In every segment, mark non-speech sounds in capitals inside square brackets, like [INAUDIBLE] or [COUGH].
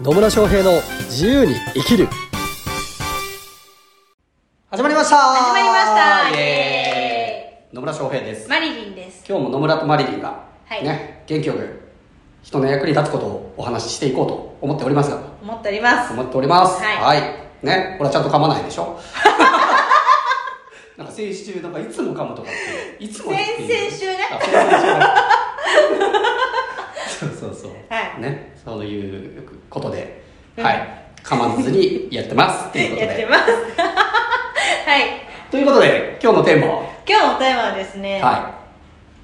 野村翔平の自由に生きる。始まりました。始まりました。イエイ。エーイ。野村翔平です。マリリンです。今日も野村とマリリンが、はい。ね元気よく人の役に立つことをお話ししていこうと思っておりますが。思っております。思っております。はい。ねこれはちゃんと噛まないでしょ？[LAUGHS] なんか先週なんかいつも噛むとかっていつも先々週ね。[LAUGHS] そうそうそう。はいねそういうことで、うんはい噛まずにやってますっていうことで [LAUGHS] やってます。[LAUGHS] はい。ということで今日のテーマは？今日のテーマはですね、は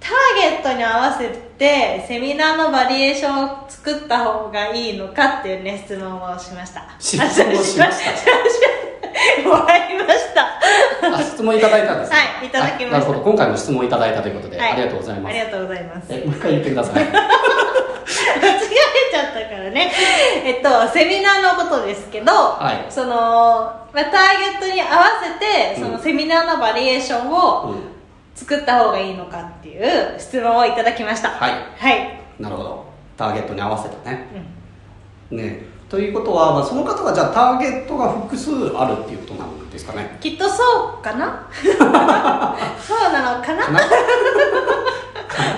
ターゲットに合わせてセミナーのバリエーションを作った方がいいのかっていうね、質問をしました。質問をしました。もらいました。いあ質問いただいたんですねはいいただきましたあなるほど今回も質問いただいたということで、はいありがとうございますありがとうございます。えもう一回言ってください [LAUGHS] 間違えちゃったからね。えっと、セミナーのことですけど、はい。その、まあ、ターゲットに合わせて、そうん。のセミナーのバリエーションをうん。作った方がいいのかっていう質問をいただきました。はい。はい。なるほど。ターゲットに合わせたね。うん。ね。ということは、まあ、その方がじゃあターゲットが複数あるっていうことなんですかね。きっとそうかな？[LAUGHS] そうなのかな？か [LAUGHS]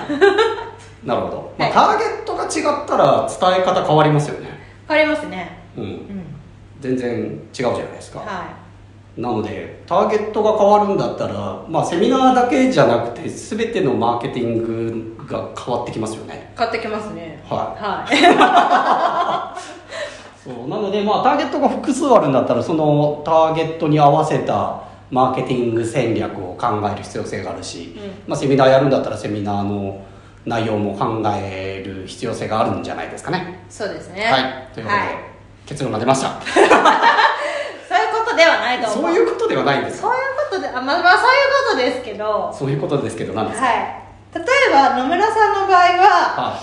[LAUGHS] ななるほど、まあはいターゲットが違ったら伝え方変わりますよね変わりますね。うんうん。全然違うじゃないですか、はなのでターゲットが変わるんだったら、まあ、セミナーだけじゃなくて全てのマーケティングが変わってきますよねい。変わってきますね。ははい。[LAUGHS] そうなので、まあ、ターゲットが複数あるんだったらそのターゲットに合わせたマーケティング戦略を考える必要性があるし、うまあ、セミナーやるんだったらセミナーの内容も考える必要性があるんじゃないですかね。そうですね。はいということで、はい結論が出ました [LAUGHS] そういうことではないと思う。そういうことではないんですそういうことで、あまあ、まあ、そういうことですけど、そういうことですけど何ですか、はい。例えば、野村さんの場合は、は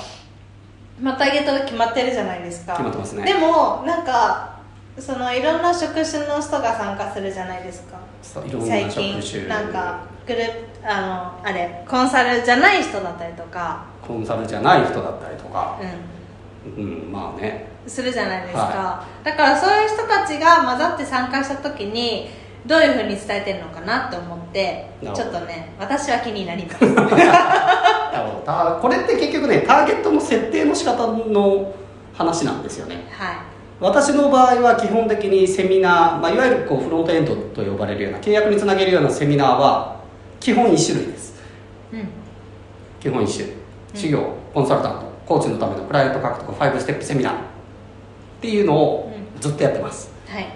いまあ、ターゲットが決まってるじゃないですか。決まってますねでも、なんか、その、いろんな職種の人が参加するじゃないですか。最近、なんか、グループ、あの、あれ、コンサルじゃない人だったりとか、コンサルじゃない人だったりとか。ううんまあね。ん、するじゃないですか。はだから、そういう人たちが混ざって参加した時に、どういうふうに伝えてるのかなって思ってちょっとね私は気になります。[LAUGHS] これって結局ねターゲットの設定の仕方の話なんですよね。はい私の場合は基本的にセミナー、まあ、いわゆるこうフロントエンドと呼ばれるような契約につなげるようなセミナーは基本1種類です。うん基本1種類修行コンサルタントコーチのためのクライアント獲得5ステップセミナー。っていうのをずっとやってます。はい。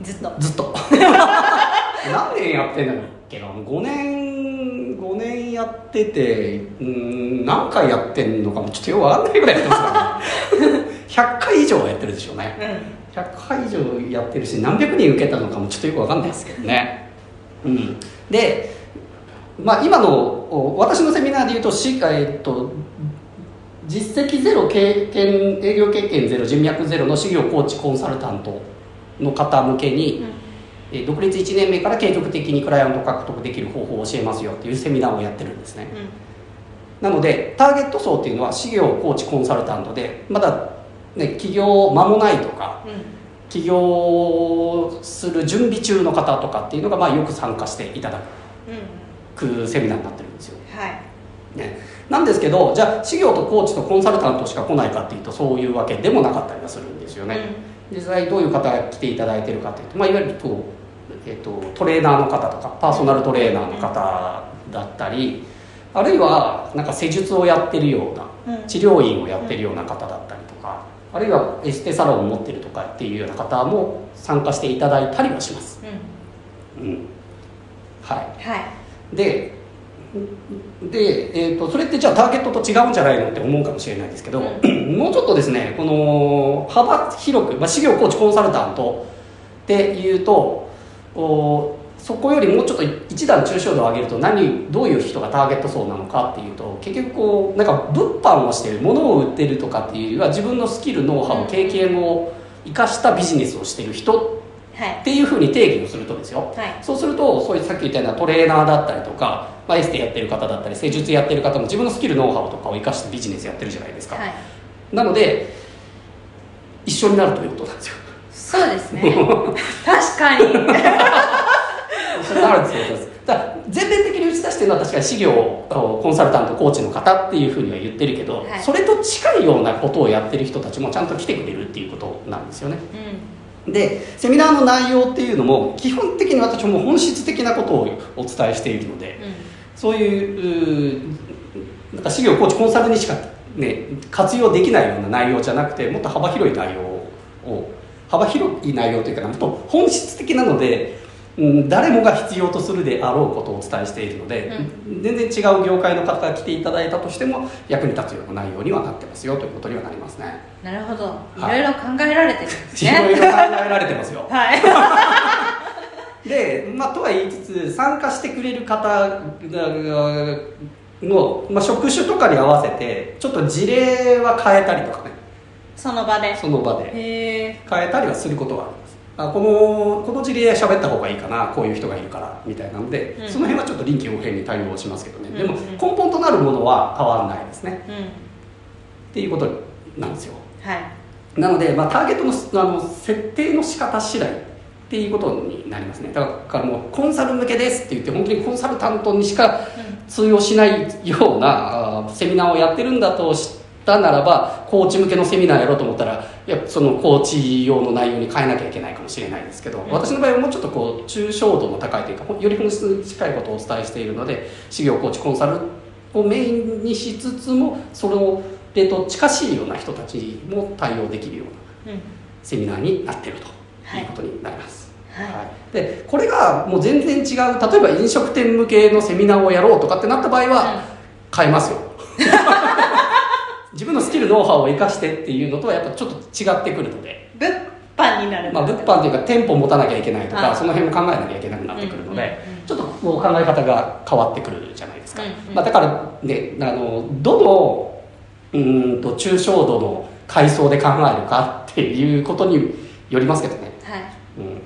ずっと。ずっと。[LAUGHS] 何年やってんだっけな5年5年やっててうん何回やってんのかもちょっとよく分かんないぐらいやってますからね [LAUGHS] 100回以上はやってるでしょうね。うん。100回以上やってるし何百人受けたのかもちょっとよく分かんないですけどね、うん、で、まあ、今のお私のセミナーで言うとし、えっと、実績ゼロ経験営業経験ゼロ人脈ゼロの事業コーチコンサルタントの方向けに、えー独立1年目から継続的にクライアント獲得できる方法を教えますよっていうセミナーをやってるんですね。なのでターゲット層っていうのは事業コーチコンサルタントでまだ、ね、起業間もないとかうん。うん起業する準備中の方とかっていうのが、まあ、よく参加していただうん。くセミナーになってるんですよ、はい。ね、なんですけどじゃあ事業とコーチとコンサルタントしか来ないかっていうとそういうわけでもなかったりはするんですよね、実際どういう方が来ていただいてるかというと、まあ、いわゆるこう、えっとトレーナーの方とかパーソナルトレーナーの方だったりあるいはなんか施術をやってるようなうん。治療院をやってるような方だったりあるいはエステサロンを持ってるとかっていうような方も参加していただいたりはします、うん。うん。うん、ははい。いでで、えー、とそれってじゃあターゲットと違うんじゃないのって思うかもしれないですけど、[CLEARS THROAT] もうちょっとですねこの幅広く、まあ、事業コーチコンサルタントっていうとおそこよりもうちょっと一段抽象度を上げると何どういう人がターゲット層なのかっていうと結局こうなんか物販をしてる物を売ってるとかっていうよりは自分のスキルノウハウうん経験を生かしたビジネスをしてる人はい。っていうふうに定義をするとですよ。はい。そうするとそういうさっき言ったようなトレーナーだったりとか、まあ、エステやってる方だったり施術やってる方も自分のスキルノウハウとかを生かしてビジネスやってるじゃないです。か、はい。なので一緒になるということなんですよ。そうですね。[LAUGHS] 確かに [LAUGHS] [LAUGHS] 一緒になるんですよだから全面的に打ち出してるのは確かに事業コンサルタントコーチの方っていうふうには言ってるけど、はい。それと近いようなことをやってる人たちもちゃんと来てくれるっていうことなんですよね。うでセミナーの内容っていうのも基本的に私も本質的なことをお伝えしているのでんうん。そういうなんか事業コーチコンサルにしか、ね、活用できないような内容じゃなくてもっと幅広い内容を幅広い内容というかもっと本質的なので、うん、誰もが必要とするであろうことをお伝えしているので、全然違う業界の方が来ていただいたとしても役に立つような内容にはなってますよということにはなりますね。なるほど。いはい。ろいろ考えられてるんですいろいねろ考えられてますよ。[LAUGHS] はい。[LAUGHS] で、まあ、とは言いつつ参加してくれる方の、まあ、職種とかに合わせてちょっと事例は変えたりとかね。その場で。その場で。変えたりはすることはありますあこのこの事例喋った方がいいかなこういう人がいるからみたいなので、うん。その辺はちょっと臨機応変に対応しますけどね、でもうんうん根本となるものは変わらないですね。うん。っていうことなんですよ。はい。なので、まあ、ターゲットのあの設定の仕方次第っていうことになりますね。だからもうコンサル向けですって言って本当にコンサルタントにしか通用しないようなセミナーをやってるんだとしたならばコーチ向けのセミナーやろうと思ったらいやそのコーチ用の内容に変えなきゃいけないかもしれないですけど、ん。私の場合はもうちょっとこう抽象度の高いというかほより本質に近いことをお伝えしているので事業コーチコンサルをメインにしつつもそれと近しいような人たちも対応できるようなうん。セミナーになっているとはい。いうことになります、はい。でこれがもう全然違う例えば飲食店向けのセミナーをやろうとかってなった場合は変えますよ自分のスキルノウハウを生かしてっていうのとはやっぱちょっと違ってくるので、物販になるまあ、物販というか店舗持たなきゃいけないとかあその辺も考えなきゃいけなくなってくるので、ちょっとこう考え方が変わってくるじゃないですか、うんうん。まあ、だからねあのどのうーんと抽象度の階層で考えるかっていうことによりますけどね、はい。うん、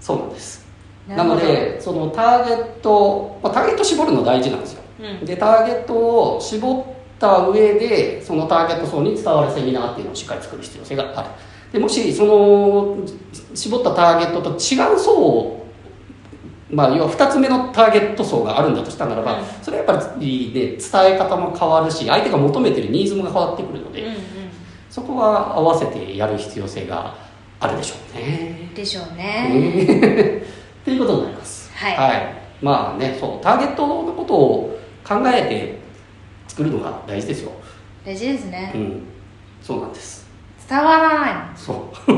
そうなんです。なのでそのターゲット、まあ、ターゲット絞るの大事なんですよ。うん。でターゲットを絞った上でそのターゲット層に伝わるセミナーっていうのをしっかり作る必要性がある。でもしその絞ったターゲットと違う層をまあ、要は2つ目のターゲット層があるんだとしたならば、うん。それはやっぱり、ね、伝え方も変わるし相手が求めてるニーズも変わってくるので、うんそこは合わせてやる必要性があるでしょうね。うんでしょうね。ね [LAUGHS] っていうことになります。はい。まあねそうターゲットのことを考えて作るのが大事ですよ。大事ですね。うん。そうなんです。伝わらない。そう。[LAUGHS]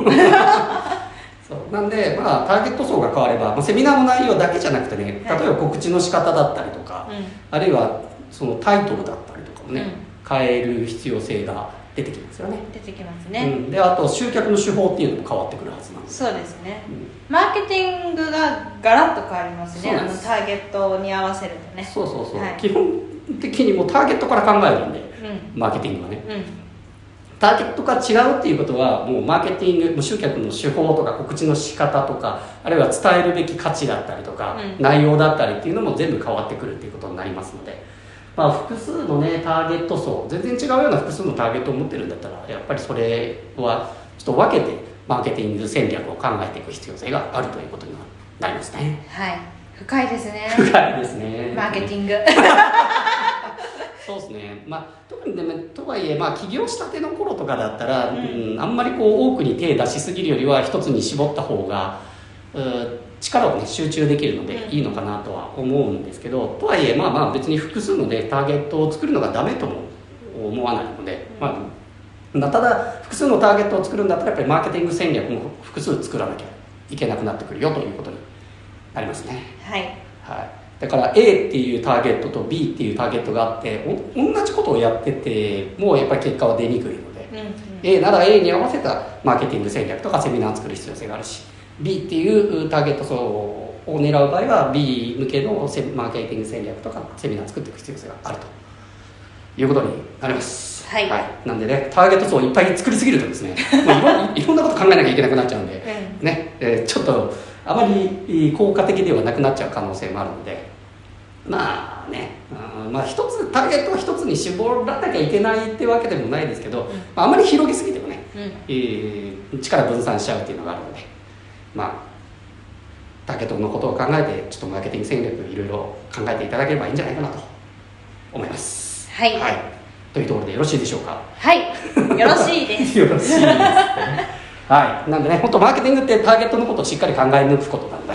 そう。なんでまあターゲット層が変われば、まあ、セミナーの内容だけじゃなくてね例えはいば告知の仕方だったりとか、うあるいはそのタイトルだったりとかもね、うん。変える必要性が出てきますよね。ん出てきますうねん、であと集客の手法っていうのも変わってくるはずなんです、そうですね。うん。マーケティングがガラッと変わりますね。あのターゲットに合わせるとね。そうそうそう、はい。基本的にもうターゲットから考えるんでうん。マーケティングはね。うん。ターゲットが違うっていうことはもうマーケティングもう集客の手法とか告知の仕方とかあるいは伝えるべき価値だったりとか、うん。内容だったりっていうのも全部変わってくるっていうことになりますので、まあ、複数のねターゲット層全然違うような複数のターゲットを持ってるんだったらやっぱりそれはちょっと分けてマーケティング戦略を考えていく必要性があるということになりますね。はい。深いですね。深いですね。マーケティング [LAUGHS] そうですね、まあ、特にでもとはいえ、まあ、起業したての頃とかだったら、ううんんあんまりこう多くに手出しすぎるよりは一つに絞った方が力を、ね、集中できるのでうん。いいのかなとは思うんですけど、とはいえまあまあ別に複数の、ね、ターゲットを作るのがダメとも思わないので、まあまあ、ただ複数のターゲットを作るんだったらやっぱりマーケティング戦略も複数作らなきゃいけなくなってくるよということになりますね。はいはい、だから A っていうターゲットと B っていうターゲットがあってお同じことをやっててもうやっぱり結果は出にくいので、うんうん。A なら A に合わせたマーケティング戦略とかセミナーを作る必要性があるし B っていうターゲット層を狙う場合は B 向けのセマーケティング戦略とかセミナーを作っていく必要性があるということになります。はい。なんでねターゲット層をいっぱい作りすぎるとですねもういろいろんなこと考えなきゃいけなくなっちゃうんで、うねえーちょっとあまり効果的ではなくなっちゃう可能性もあるので。まあね、うんまあ一つターゲットを一つに絞らなきゃいけないってわけでもないですけど、まあ、あまり広げすぎてもねえー力分散しちゃうっていうのがあるのでまあターゲットのことを考えてちょっとマーケティング戦略いろいろ考えていただければいいんじゃないかなと思います。はい。というところでよろしいでしょうか？はい。よろしいです。[LAUGHS] よろしいですねはい。なんでね本当マーケティングってターゲットのことをしっかり考え抜くことなので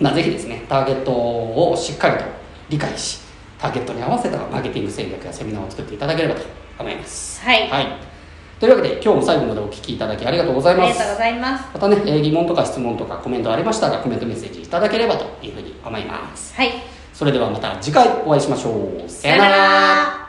まあぜひですねターゲットをしっかりと理解しターゲットに合わせたマーケティング戦略やセミナーを作っていただければと思います。はい。はい、というわけで今日も最後までお聞きいただきありがとうございます。ありがとうございます。またね、えー疑問とか質問とかコメントありましたらコメントメッセージいただければというふうに思います。はい。それではまた次回お会いしましょう。さよなら